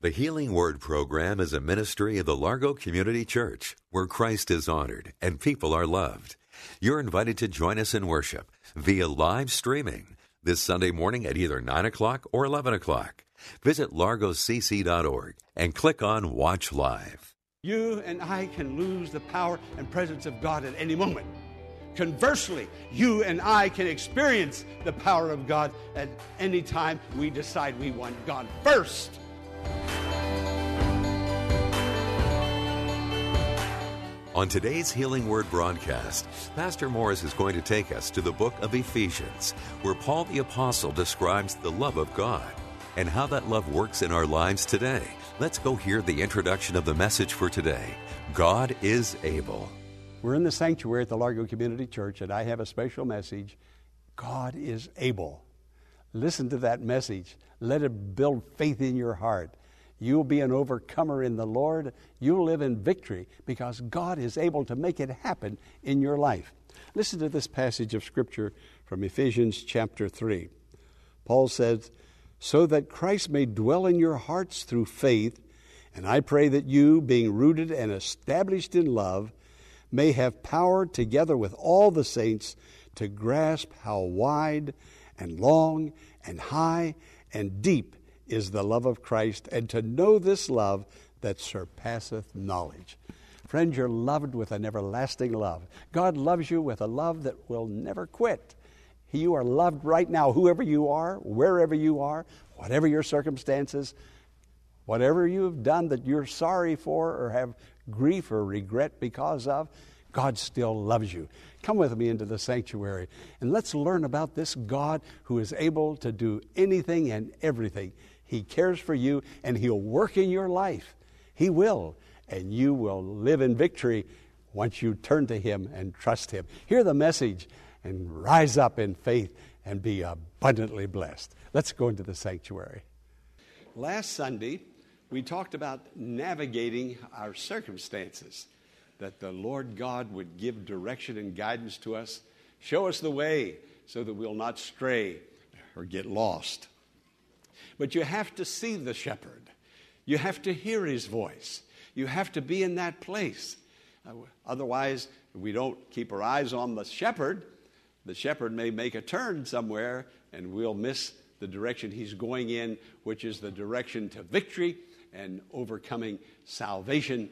The Healing Word program is a ministry of the Largo Community Church where Christ is honored and people are loved. You're invited to join us in worship via live streaming this Sunday morning at either 9 o'clock or 11 o'clock. Visit largocc.org and click on Watch Live. You and I can lose the power and presence of God at any moment. Conversely, you and I can experience the power of God at any time we decide we want God first. On today's Healing Word broadcast, Pastor Morris is going to take us to the book of Ephesians, where Paul the Apostle describes the love of God and how that love works in our lives today. Let's go hear the introduction of the message for today God is able. We're in the sanctuary at the Largo Community Church, and I have a special message God is able. Listen to that message. Let it build faith in your heart. You'll be an overcomer in the Lord. You'll live in victory because God is able to make it happen in your life. Listen to this passage of Scripture from Ephesians chapter 3. Paul says, So that Christ may dwell in your hearts through faith, and I pray that you, being rooted and established in love, may have power together with all the saints to grasp how wide and long and high and deep is the love of Christ, and to know this love that surpasseth knowledge. Friend, you're loved with an everlasting love. God loves you with a love that will never quit. You are loved right now, whoever you are, wherever you are, whatever your circumstances, whatever you have done that you're sorry for or have grief or regret because of, God still loves you. Come with me into the sanctuary and let's learn about this God who is able to do anything and everything. He cares for you and He'll work in your life. He will, and you will live in victory once you turn to Him and trust Him. Hear the message and rise up in faith and be abundantly blessed. Let's go into the sanctuary. Last Sunday, we talked about navigating our circumstances, that the Lord God would give direction and guidance to us, show us the way so that we'll not stray or get lost. But you have to see the shepherd, you have to hear his voice, you have to be in that place. Uh, otherwise, we don't keep our eyes on the shepherd, the shepherd may make a turn somewhere and we'll miss the direction he's going in, which is the direction to victory and overcoming salvation,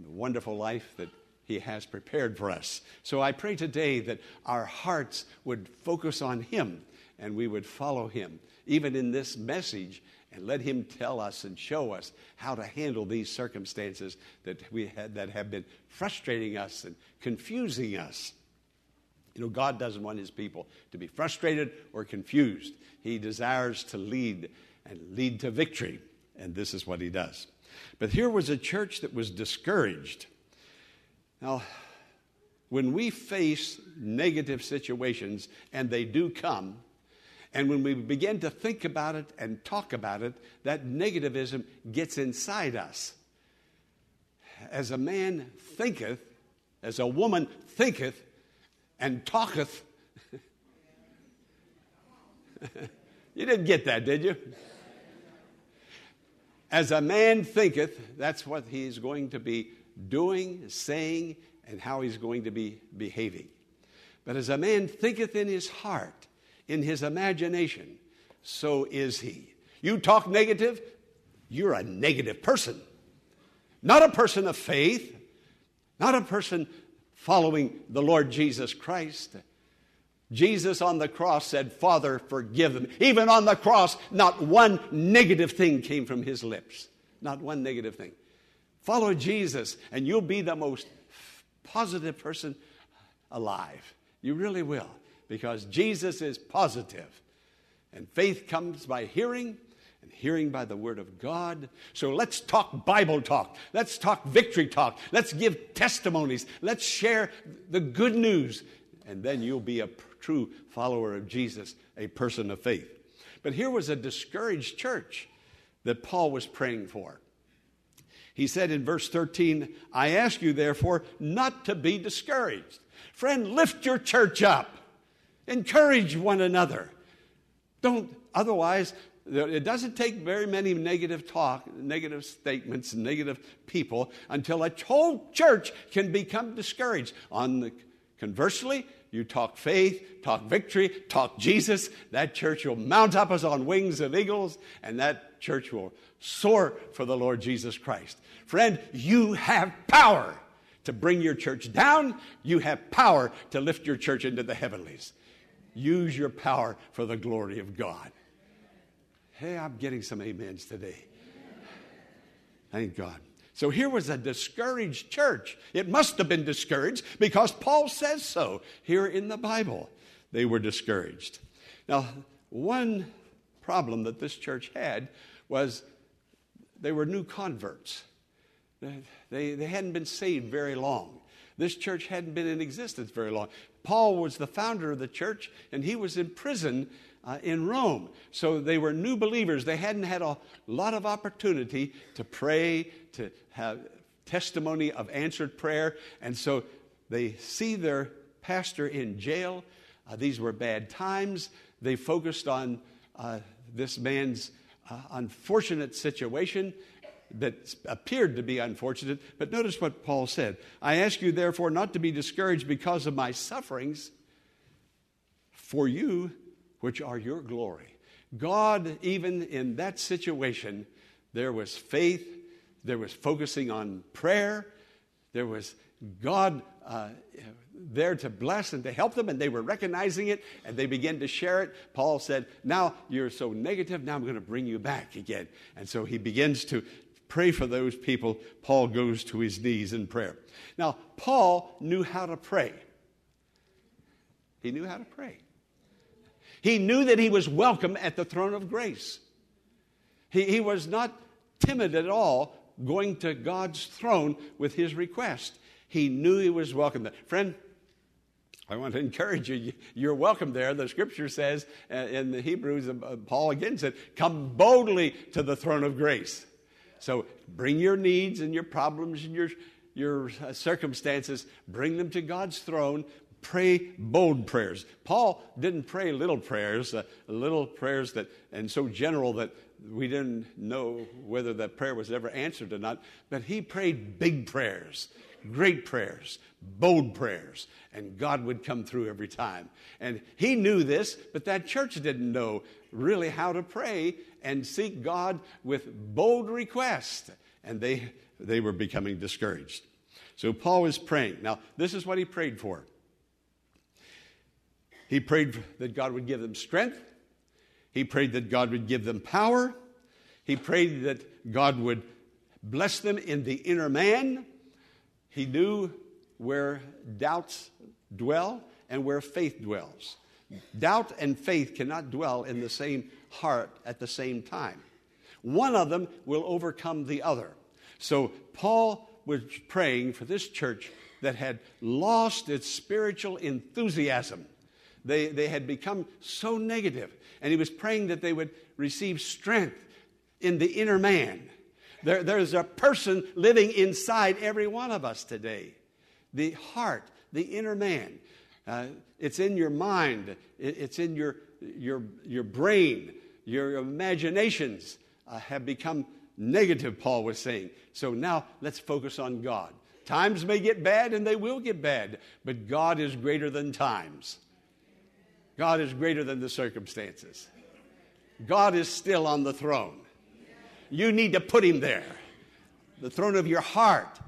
the wonderful life that He has prepared for us. So I pray today that our hearts would focus on Him and we would follow Him, even in this message, and let Him tell us and show us how to handle these circumstances that, we had, that have been frustrating us and confusing us. You know, God doesn't want His people to be frustrated or confused. He desires to lead and lead to victory. And this is what he does. But here was a church that was discouraged. Now, when we face negative situations, and they do come, and when we begin to think about it and talk about it, that negativism gets inside us. As a man thinketh, as a woman thinketh and talketh. you didn't get that, did you? As a man thinketh, that's what he's going to be doing, saying, and how he's going to be behaving. But as a man thinketh in his heart, in his imagination, so is he. You talk negative, you're a negative person. Not a person of faith, not a person following the Lord Jesus Christ. Jesus on the cross said, Father, forgive them. Even on the cross, not one negative thing came from his lips. Not one negative thing. Follow Jesus, and you'll be the most positive person alive. You really will, because Jesus is positive. And faith comes by hearing, and hearing by the word of God. So let's talk Bible talk. Let's talk victory talk. Let's give testimonies. Let's share the good news. And then you'll be a true follower of Jesus, a person of faith. But here was a discouraged church that Paul was praying for. He said in verse 13, I ask you, therefore, not to be discouraged. Friend, lift your church up, encourage one another. Don't, otherwise, it doesn't take very many negative talk, negative statements, negative people until a whole church can become discouraged. On the conversely, you talk faith, talk victory, talk Jesus, that church will mount up as on wings of eagles, and that church will soar for the Lord Jesus Christ. Friend, you have power to bring your church down. You have power to lift your church into the heavenlies. Use your power for the glory of God. Hey, I'm getting some amens today. Thank God. So here was a discouraged church. It must have been discouraged because Paul says so here in the Bible. They were discouraged. Now, one problem that this church had was they were new converts. They, they hadn't been saved very long. This church hadn't been in existence very long. Paul was the founder of the church, and he was in prison uh, in Rome. So they were new believers. They hadn't had a lot of opportunity to pray, to have testimony of answered prayer. And so they see their pastor in jail. Uh, these were bad times. They focused on uh, this man's uh, unfortunate situation that appeared to be unfortunate. But notice what Paul said I ask you, therefore, not to be discouraged because of my sufferings for you which are your glory. God, even in that situation, there was faith, there was focusing on prayer, there was God uh, there to bless and to help them, and they were recognizing it and they began to share it. Paul said, Now you're so negative, now I'm going to bring you back again. And so he begins to pray for those people. Paul goes to his knees in prayer. Now, Paul knew how to pray. He knew how to pray. He knew that he was welcome at the throne of grace. He, he was not timid at all going to God's throne with his request. He knew he was welcome there. Friend, I want to encourage you. You're welcome there. The scripture says uh, in the Hebrews, uh, Paul again said, Come boldly to the throne of grace. So bring your needs and your problems and your, your uh, circumstances, bring them to God's throne pray bold prayers. Paul didn't pray little prayers, uh, little prayers that, and so general that we didn't know whether that prayer was ever answered or not, but he prayed big prayers, great prayers, bold prayers, and God would come through every time. And he knew this, but that church didn't know really how to pray and seek God with bold requests, and they, they were becoming discouraged. So Paul was praying. Now, this is what he prayed for. He prayed that God would give them strength. He prayed that God would give them power. He prayed that God would bless them in the inner man. He knew where doubts dwell and where faith dwells. Doubt and faith cannot dwell in the same heart at the same time. One of them will overcome the other. So Paul was praying for this church that had lost its spiritual enthusiasm. They, they had become so negative, and he was praying that they would receive strength in the inner man. There, there's a person living inside every one of us today the heart, the inner man. Uh, it's in your mind, it, it's in your, your, your brain, your imaginations uh, have become negative, Paul was saying. So now let's focus on God. Times may get bad and they will get bad, but God is greater than times. God is greater than the circumstances. God is still on the throne. You need to put him there, the throne of your heart.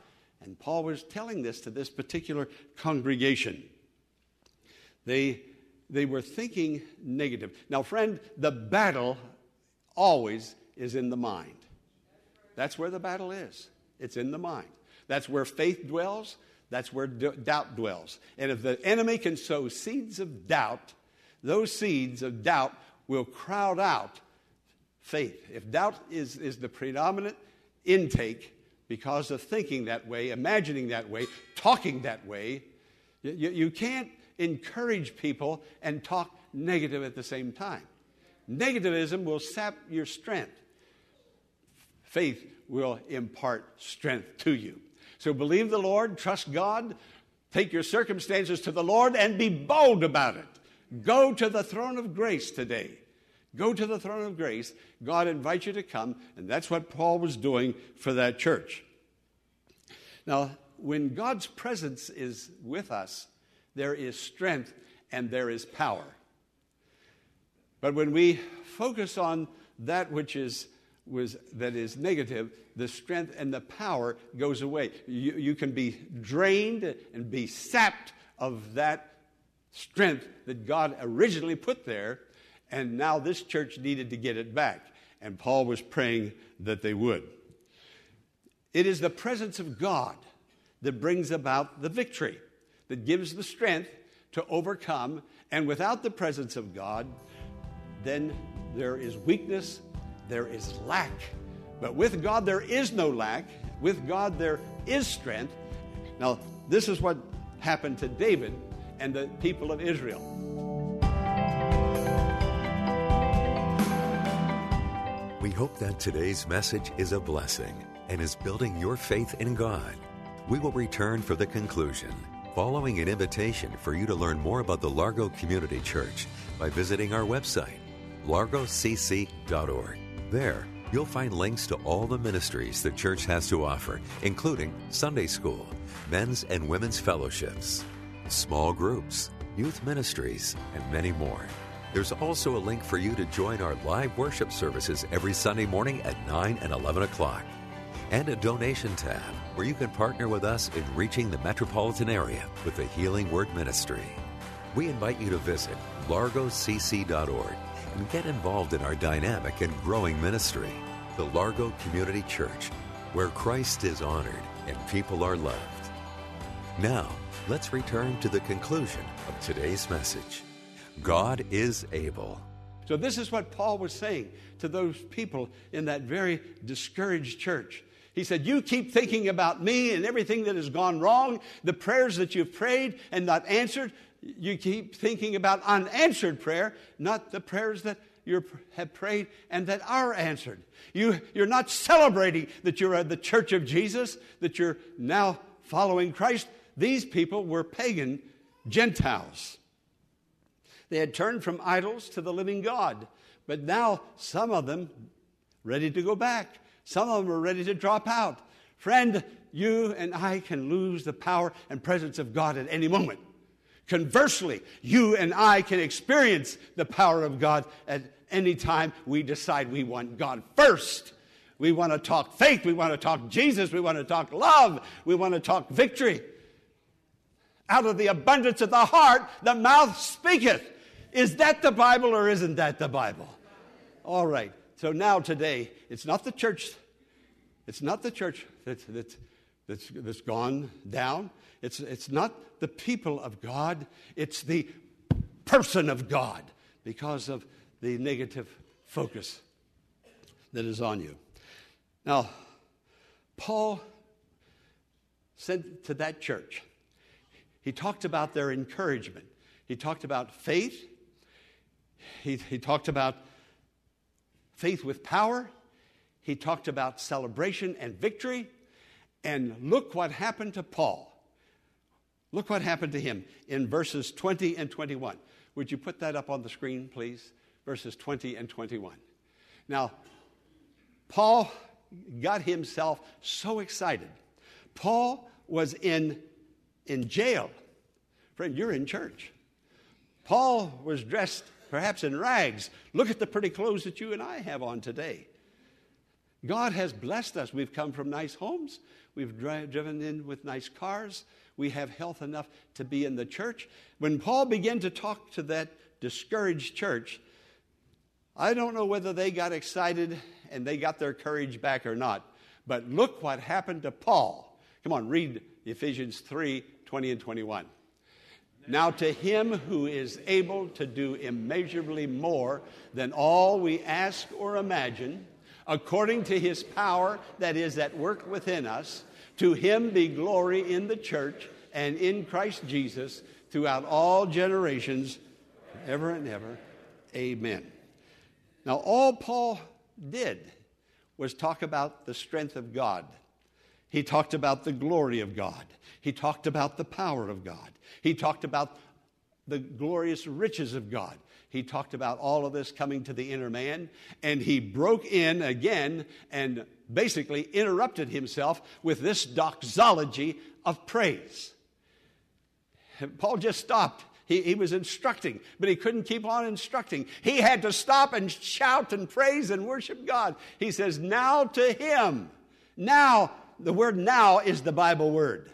And Paul was telling this to this particular congregation. They, they were thinking negative. Now, friend, the battle always is in the mind. That's where the battle is. It's in the mind. That's where faith dwells. That's where doubt dwells. And if the enemy can sow seeds of doubt, those seeds of doubt will crowd out faith. If doubt is, is the predominant intake because of thinking that way, imagining that way, talking that way, you, you can't encourage people and talk negative at the same time. Negativism will sap your strength. Faith will impart strength to you. So believe the Lord, trust God, take your circumstances to the Lord, and be bold about it. Go to the throne of grace today. Go to the throne of grace. God invites you to come, and that's what Paul was doing for that church. Now, when God's presence is with us, there is strength and there is power. But when we focus on that which is was, that is negative, the strength and the power goes away. You, you can be drained and be sapped of that strength that God originally put there, and now this church needed to get it back. And Paul was praying that they would. It is the presence of God that brings about the victory, that gives the strength to overcome. And without the presence of God, then there is weakness, there is lack. But with God, there is no lack. With God, there is strength. Now, this is what happened to David and the people of Israel. We hope that today's message is a blessing and is building your faith in God. We will return for the conclusion, following an invitation for you to learn more about the Largo Community Church by visiting our website, largocc.org. There, you'll find links to all the ministries the church has to offer, including Sunday school, men's and women's fellowships, small groups, youth ministries, and many more. There's also a link for you to join our live worship services every Sunday morning at 9 and 11 o'clock, and a donation tab where you can partner with us in reaching the metropolitan area with the Healing Word Ministry. We invite you to visit largocc.org and get involved in our dynamic and growing ministry, the Largo Community Church, where Christ is honored and people are loved. Now, let's return to the conclusion of today's message. God is able. So, this is what Paul was saying to those people in that very discouraged church. He said, You keep thinking about me and everything that has gone wrong, the prayers that you've prayed and not answered. You keep thinking about unanswered prayer, not the prayers that you have prayed and that are answered. You, you're not celebrating that you're at the church of Jesus, that you're now following Christ. These people were pagan Gentiles. They had turned from idols to the living God. But now some of them ready to go back. Some of them are ready to drop out. Friend, you and I can lose the power and presence of God at any moment. Conversely, you and I can experience the power of God at any time we decide we want God first. We want to talk faith. We want to talk Jesus. We want to talk love. We want to talk victory. Out of the abundance of the heart, the mouth speaketh. Is that the Bible or isn't that the Bible? All right. So now today, it's not the church. It's not the church that's, that's, that's, that's gone down. It's, it's not the people of God. It's the person of God because of the negative focus that is on you. Now, Paul sent to that church. He talked about their encouragement. He talked about faith. He, he talked about faith with power. He talked about celebration and victory. And look what happened to Paul. Look what happened to him in verses 20 and 21. Would you put that up on the screen, please? Verses 20 and 21. Now, Paul got himself so excited. Paul was in, in jail. Friend, you're in church. Paul was dressed perhaps in rags. Look at the pretty clothes that you and I have on today. God has blessed us. We've come from nice homes. We've dri- driven in with nice cars. We have health enough to be in the church. When Paul began to talk to that discouraged church, I don't know whether they got excited and they got their courage back or not. But look what happened to Paul. Come on, read Ephesians 3 20 and 21. Now, to him who is able to do immeasurably more than all we ask or imagine, according to his power that is at work within us, to him be glory in the church and in Christ Jesus throughout all generations, ever and ever. Amen. Now, all Paul did was talk about the strength of God. He talked about the glory of God. He talked about the power of God. He talked about the glorious riches of God. He talked about all of this coming to the inner man, and he broke in again and basically interrupted himself with this doxology of praise. Paul just stopped. He, he, was instructing, but he couldn't keep on instructing. He had to stop and shout and praise and worship God. He says, Now to him. Now, the word now is the Bible word.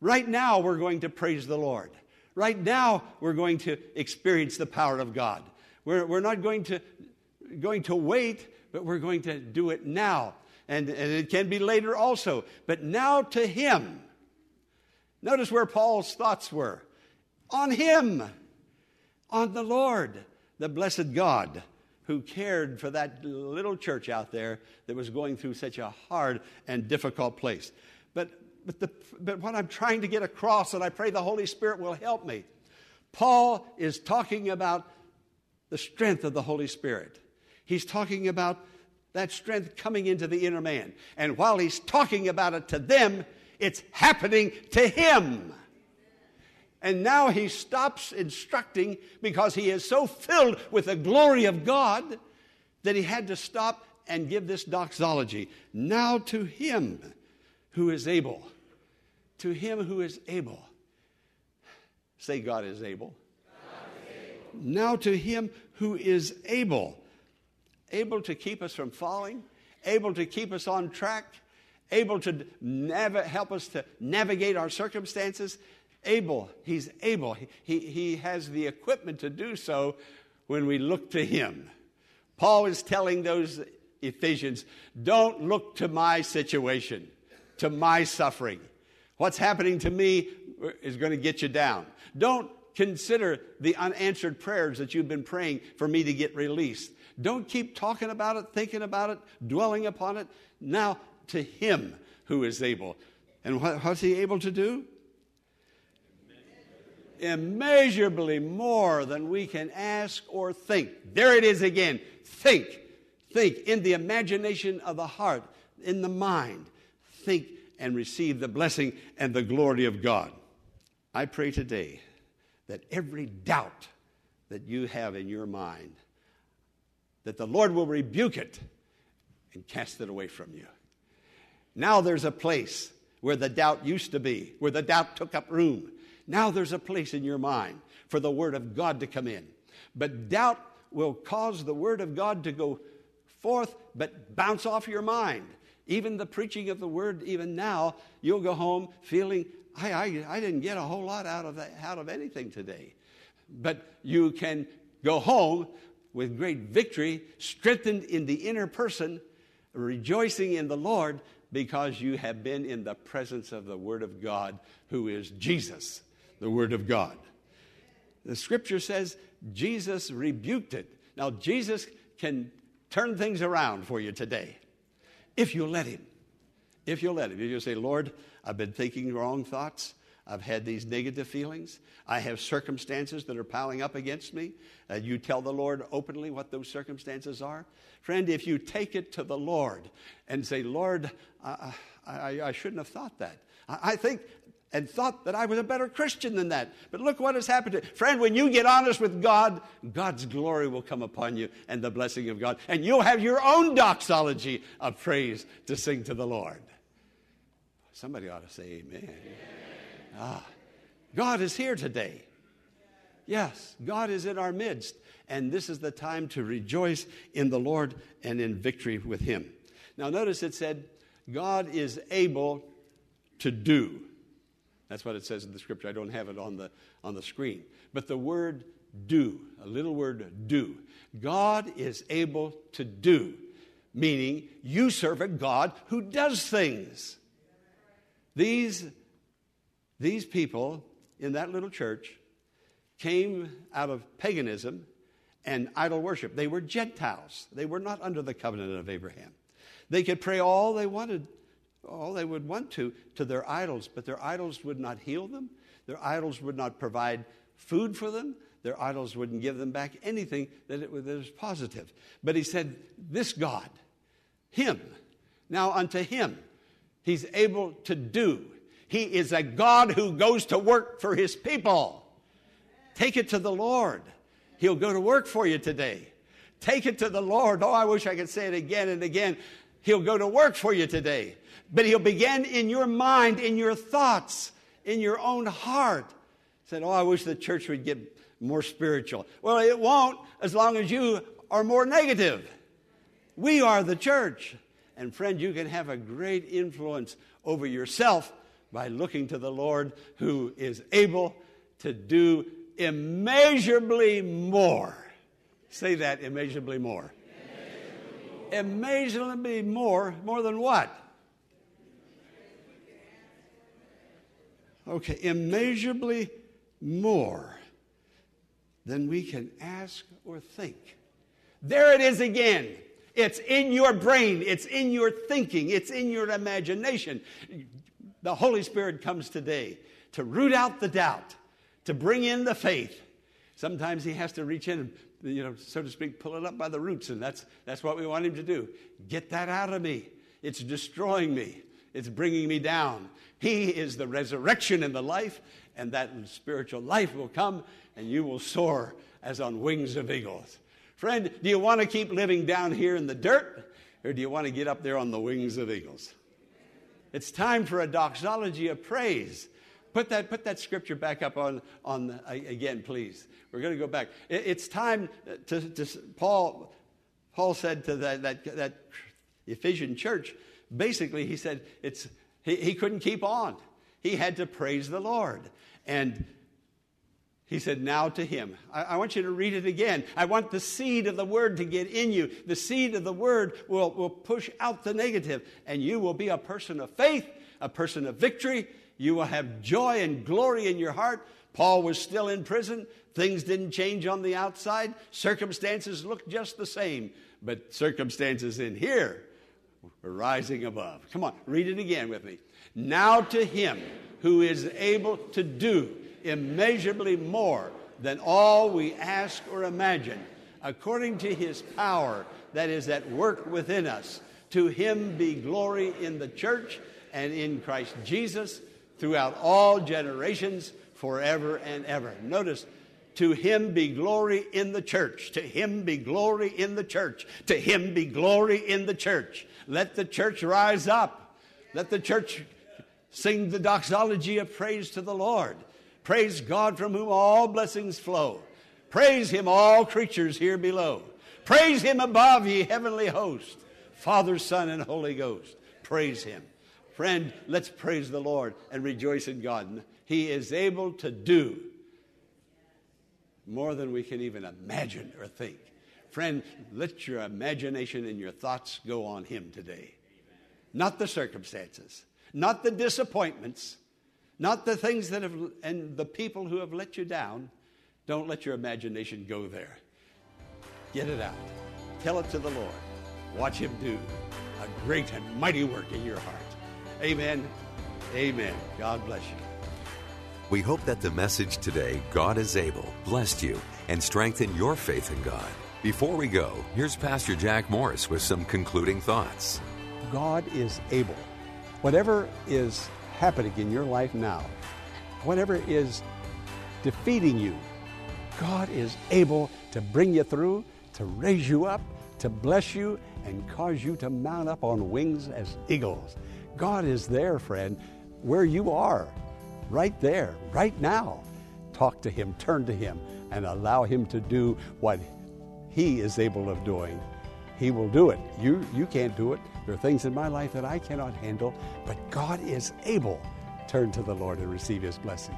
Right now, we're going to praise the Lord. Right now, we're going to experience the power of God. We're, we're not going to, going to wait, but we're going to do it now. And, and it can be later also. But now to Him. Notice where Paul's thoughts were on Him, on the Lord, the blessed God who cared for that little church out there that was going through such a hard and difficult place. But but, the, but what I'm trying to get across, and I pray the Holy Spirit will help me, Paul is talking about the strength of the Holy Spirit. He's talking about that strength coming into the inner man. And while he's talking about it to them, it's happening to him. And now he stops instructing because he is so filled with the glory of God that he had to stop and give this doxology. Now to him who is able to him who is able. Say, God is able. Now to him who is able. Able to keep us from falling, able to keep us on track, able to nav- help us to navigate our circumstances. Able, he's able. He, he, he has the equipment to do so when we look to him. Paul is telling those Ephesians, don't look to my situation, to my suffering. What's happening to me is going to get you down. Don't consider the unanswered prayers that you've been praying for me to get released. Don't keep talking about it, thinking about it, dwelling upon it. Now to Him who is able. And what, what's He able to do? Immeasurably more than we can ask or think. There it is again. Think. Think in the imagination of the heart, in the mind. Think and receive the blessing and the glory of God. I pray today that every doubt that you have in your mind, that the Lord will rebuke it and cast it away from you. Now there's a place where the doubt used to be, where the doubt took up room. Now there's a place in your mind for the Word of God to come in. But doubt will cause the Word of God to go forth, but bounce off your mind. Even the preaching of the word, even now, you'll go home feeling, I, I, I didn't get a whole lot out of, that, out of anything today. But you can go home with great victory, strengthened in the inner person, rejoicing in the Lord because you have been in the presence of the Word of God, who is Jesus, the Word of God. The scripture says Jesus rebuked it. Now, Jesus can turn things around for you today if you'll let Him. If you'll let Him. If you'll say, Lord, I've been thinking wrong thoughts. I've had these negative feelings. I have circumstances that are piling up against me. Uh, you tell the Lord openly what those circumstances are. Friend, if you take it to the Lord and say, Lord, I, I, I shouldn't have thought that. I, I think and thought that I was a better Christian than that. But look what has happened. To, friend, when you get honest with God, God's glory will come upon you and the blessing of God. And you'll have your own doxology of praise to sing to the Lord. Somebody ought to say amen. amen. Ah, God is here today. Yes, God is in our midst. And this is the time to rejoice in the Lord and in victory with Him. Now, notice it said, God is able to do. That's what it says in the scripture. I don't have it on the, on the screen. But the word do, a little word do. God is able to do, meaning you serve a God who does things. These, these people in that little church came out of paganism and idol worship. They were Gentiles, they were not under the covenant of Abraham. They could pray all they wanted, all they would want to, to their idols, but their idols would not heal them. Their idols would not provide food for them. Their idols wouldn't give them back anything that, it, that was positive. But he said, This God, Him, now unto Him, He's able to do. He is a God who goes to work for His people. Take it to the Lord. He'll go to work for you today. Take it to the Lord. Oh, I wish I could say it again and again. He'll go to work for you today. But He'll begin in your mind, in your thoughts, in your own heart. Said, Oh, I wish the church would get more spiritual. Well, it won't as long as you are more negative. We are the church. And friend, you can have a great influence over yourself by looking to the Lord who is able to do immeasurably more. Say that immeasurably more. Immeasurably more, more than what? Okay, immeasurably more than we can ask or think. There it is again. It's in your brain, it's in your thinking, it's in your imagination. The Holy Spirit comes today to root out the doubt, to bring in the faith. Sometimes He has to reach in and, you know, so to speak, pull it up by the roots, and that's, that's what we want Him to do. Get that out of me. It's destroying me, it's bringing me down. He is the resurrection and the life, and that spiritual life will come, and you will soar as on wings of eagles. Friend, do you want to keep living down here in the dirt, or do you want to get up there on the wings of eagles? It's time for a doxology of praise. Put that, put that scripture back up on, on the, again, please. We're going to go back. it's time to, to, Paul, Paul said to that, that, that Ephesian church, basically, he said it's, he, he couldn't keep on. He had to praise the Lord. And he said, Now to him. I, I, want you to read it again. I want the seed of the word to get in you. The seed of the word will, will push out the negative, and you will be a person of faith, a person of victory. You will have joy and glory in your heart. Paul was still in prison. Things didn't change on the outside. Circumstances looked just the same, but circumstances in here were rising above. Come on, read it again with me. Now to him who is able to do immeasurably more than all we ask or imagine, according to his power that is at work within us. To him be glory in the church and in Christ Jesus throughout all generations, forever and ever. Notice, to him be glory in the church. To him be glory in the church. To him be glory in the church. Let the church rise up. Let the church sing the doxology of praise to the Lord. Praise God from whom all blessings flow. Praise him, all creatures here below. Praise him above, ye heavenly host. Father, Son, and Holy Ghost. Praise him. Friend, let's praise the Lord and rejoice in God. He is able to do more than we can even imagine or think. Friend, let your imagination and your thoughts go on Him today. Not the circumstances, not the disappointments, not the things that have, and the people who have let you down. Don't let your imagination go there. Get it out. Tell it to the Lord. Watch Him do a great and mighty work in your heart. Amen. Amen. God bless you. We hope that the message today, God is able, blessed you and strengthened your faith in God. Before we go, here's Pastor Jack Morris with some concluding thoughts. God is able. Whatever is happening in your life now, whatever is defeating you, God is able to bring you through, to raise you up, to bless you, and cause you to mount up on wings as eagles. God is there, friend, where you are, right there, right now. Talk to Him, turn to Him, and allow Him to do what He is able of doing. He will do it. You, you can't do it. There are things in my life that I cannot handle, but God is able. Turn to the Lord and receive His blessing.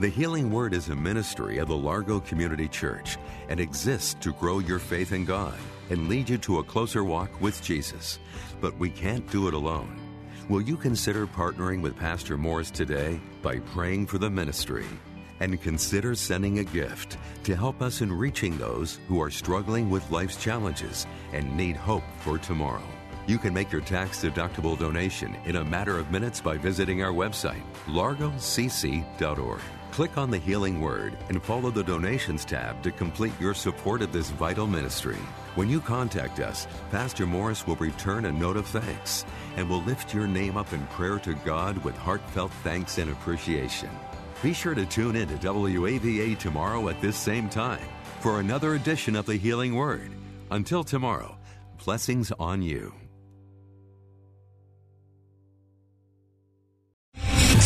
The Healing Word is a ministry of the Largo Community Church and exists to grow your faith in God and lead you to a closer walk with Jesus. But we can't do it alone. Will you consider partnering with Pastor Morris today by praying for the ministry? and consider sending a gift to help us in reaching those who are struggling with life's challenges and need hope for tomorrow. You can make your tax deductible donation in a matter of minutes by visiting our website, largocc.org. Click on the Healing Word and follow the Donations tab to complete your support of this vital ministry. When you contact us, Pastor Morris will return a note of thanks and will lift your name up in prayer to God with heartfelt thanks and appreciation. Be sure to tune in to WAVA tomorrow at this same time for another edition of the Healing Word. Until tomorrow, blessings on you.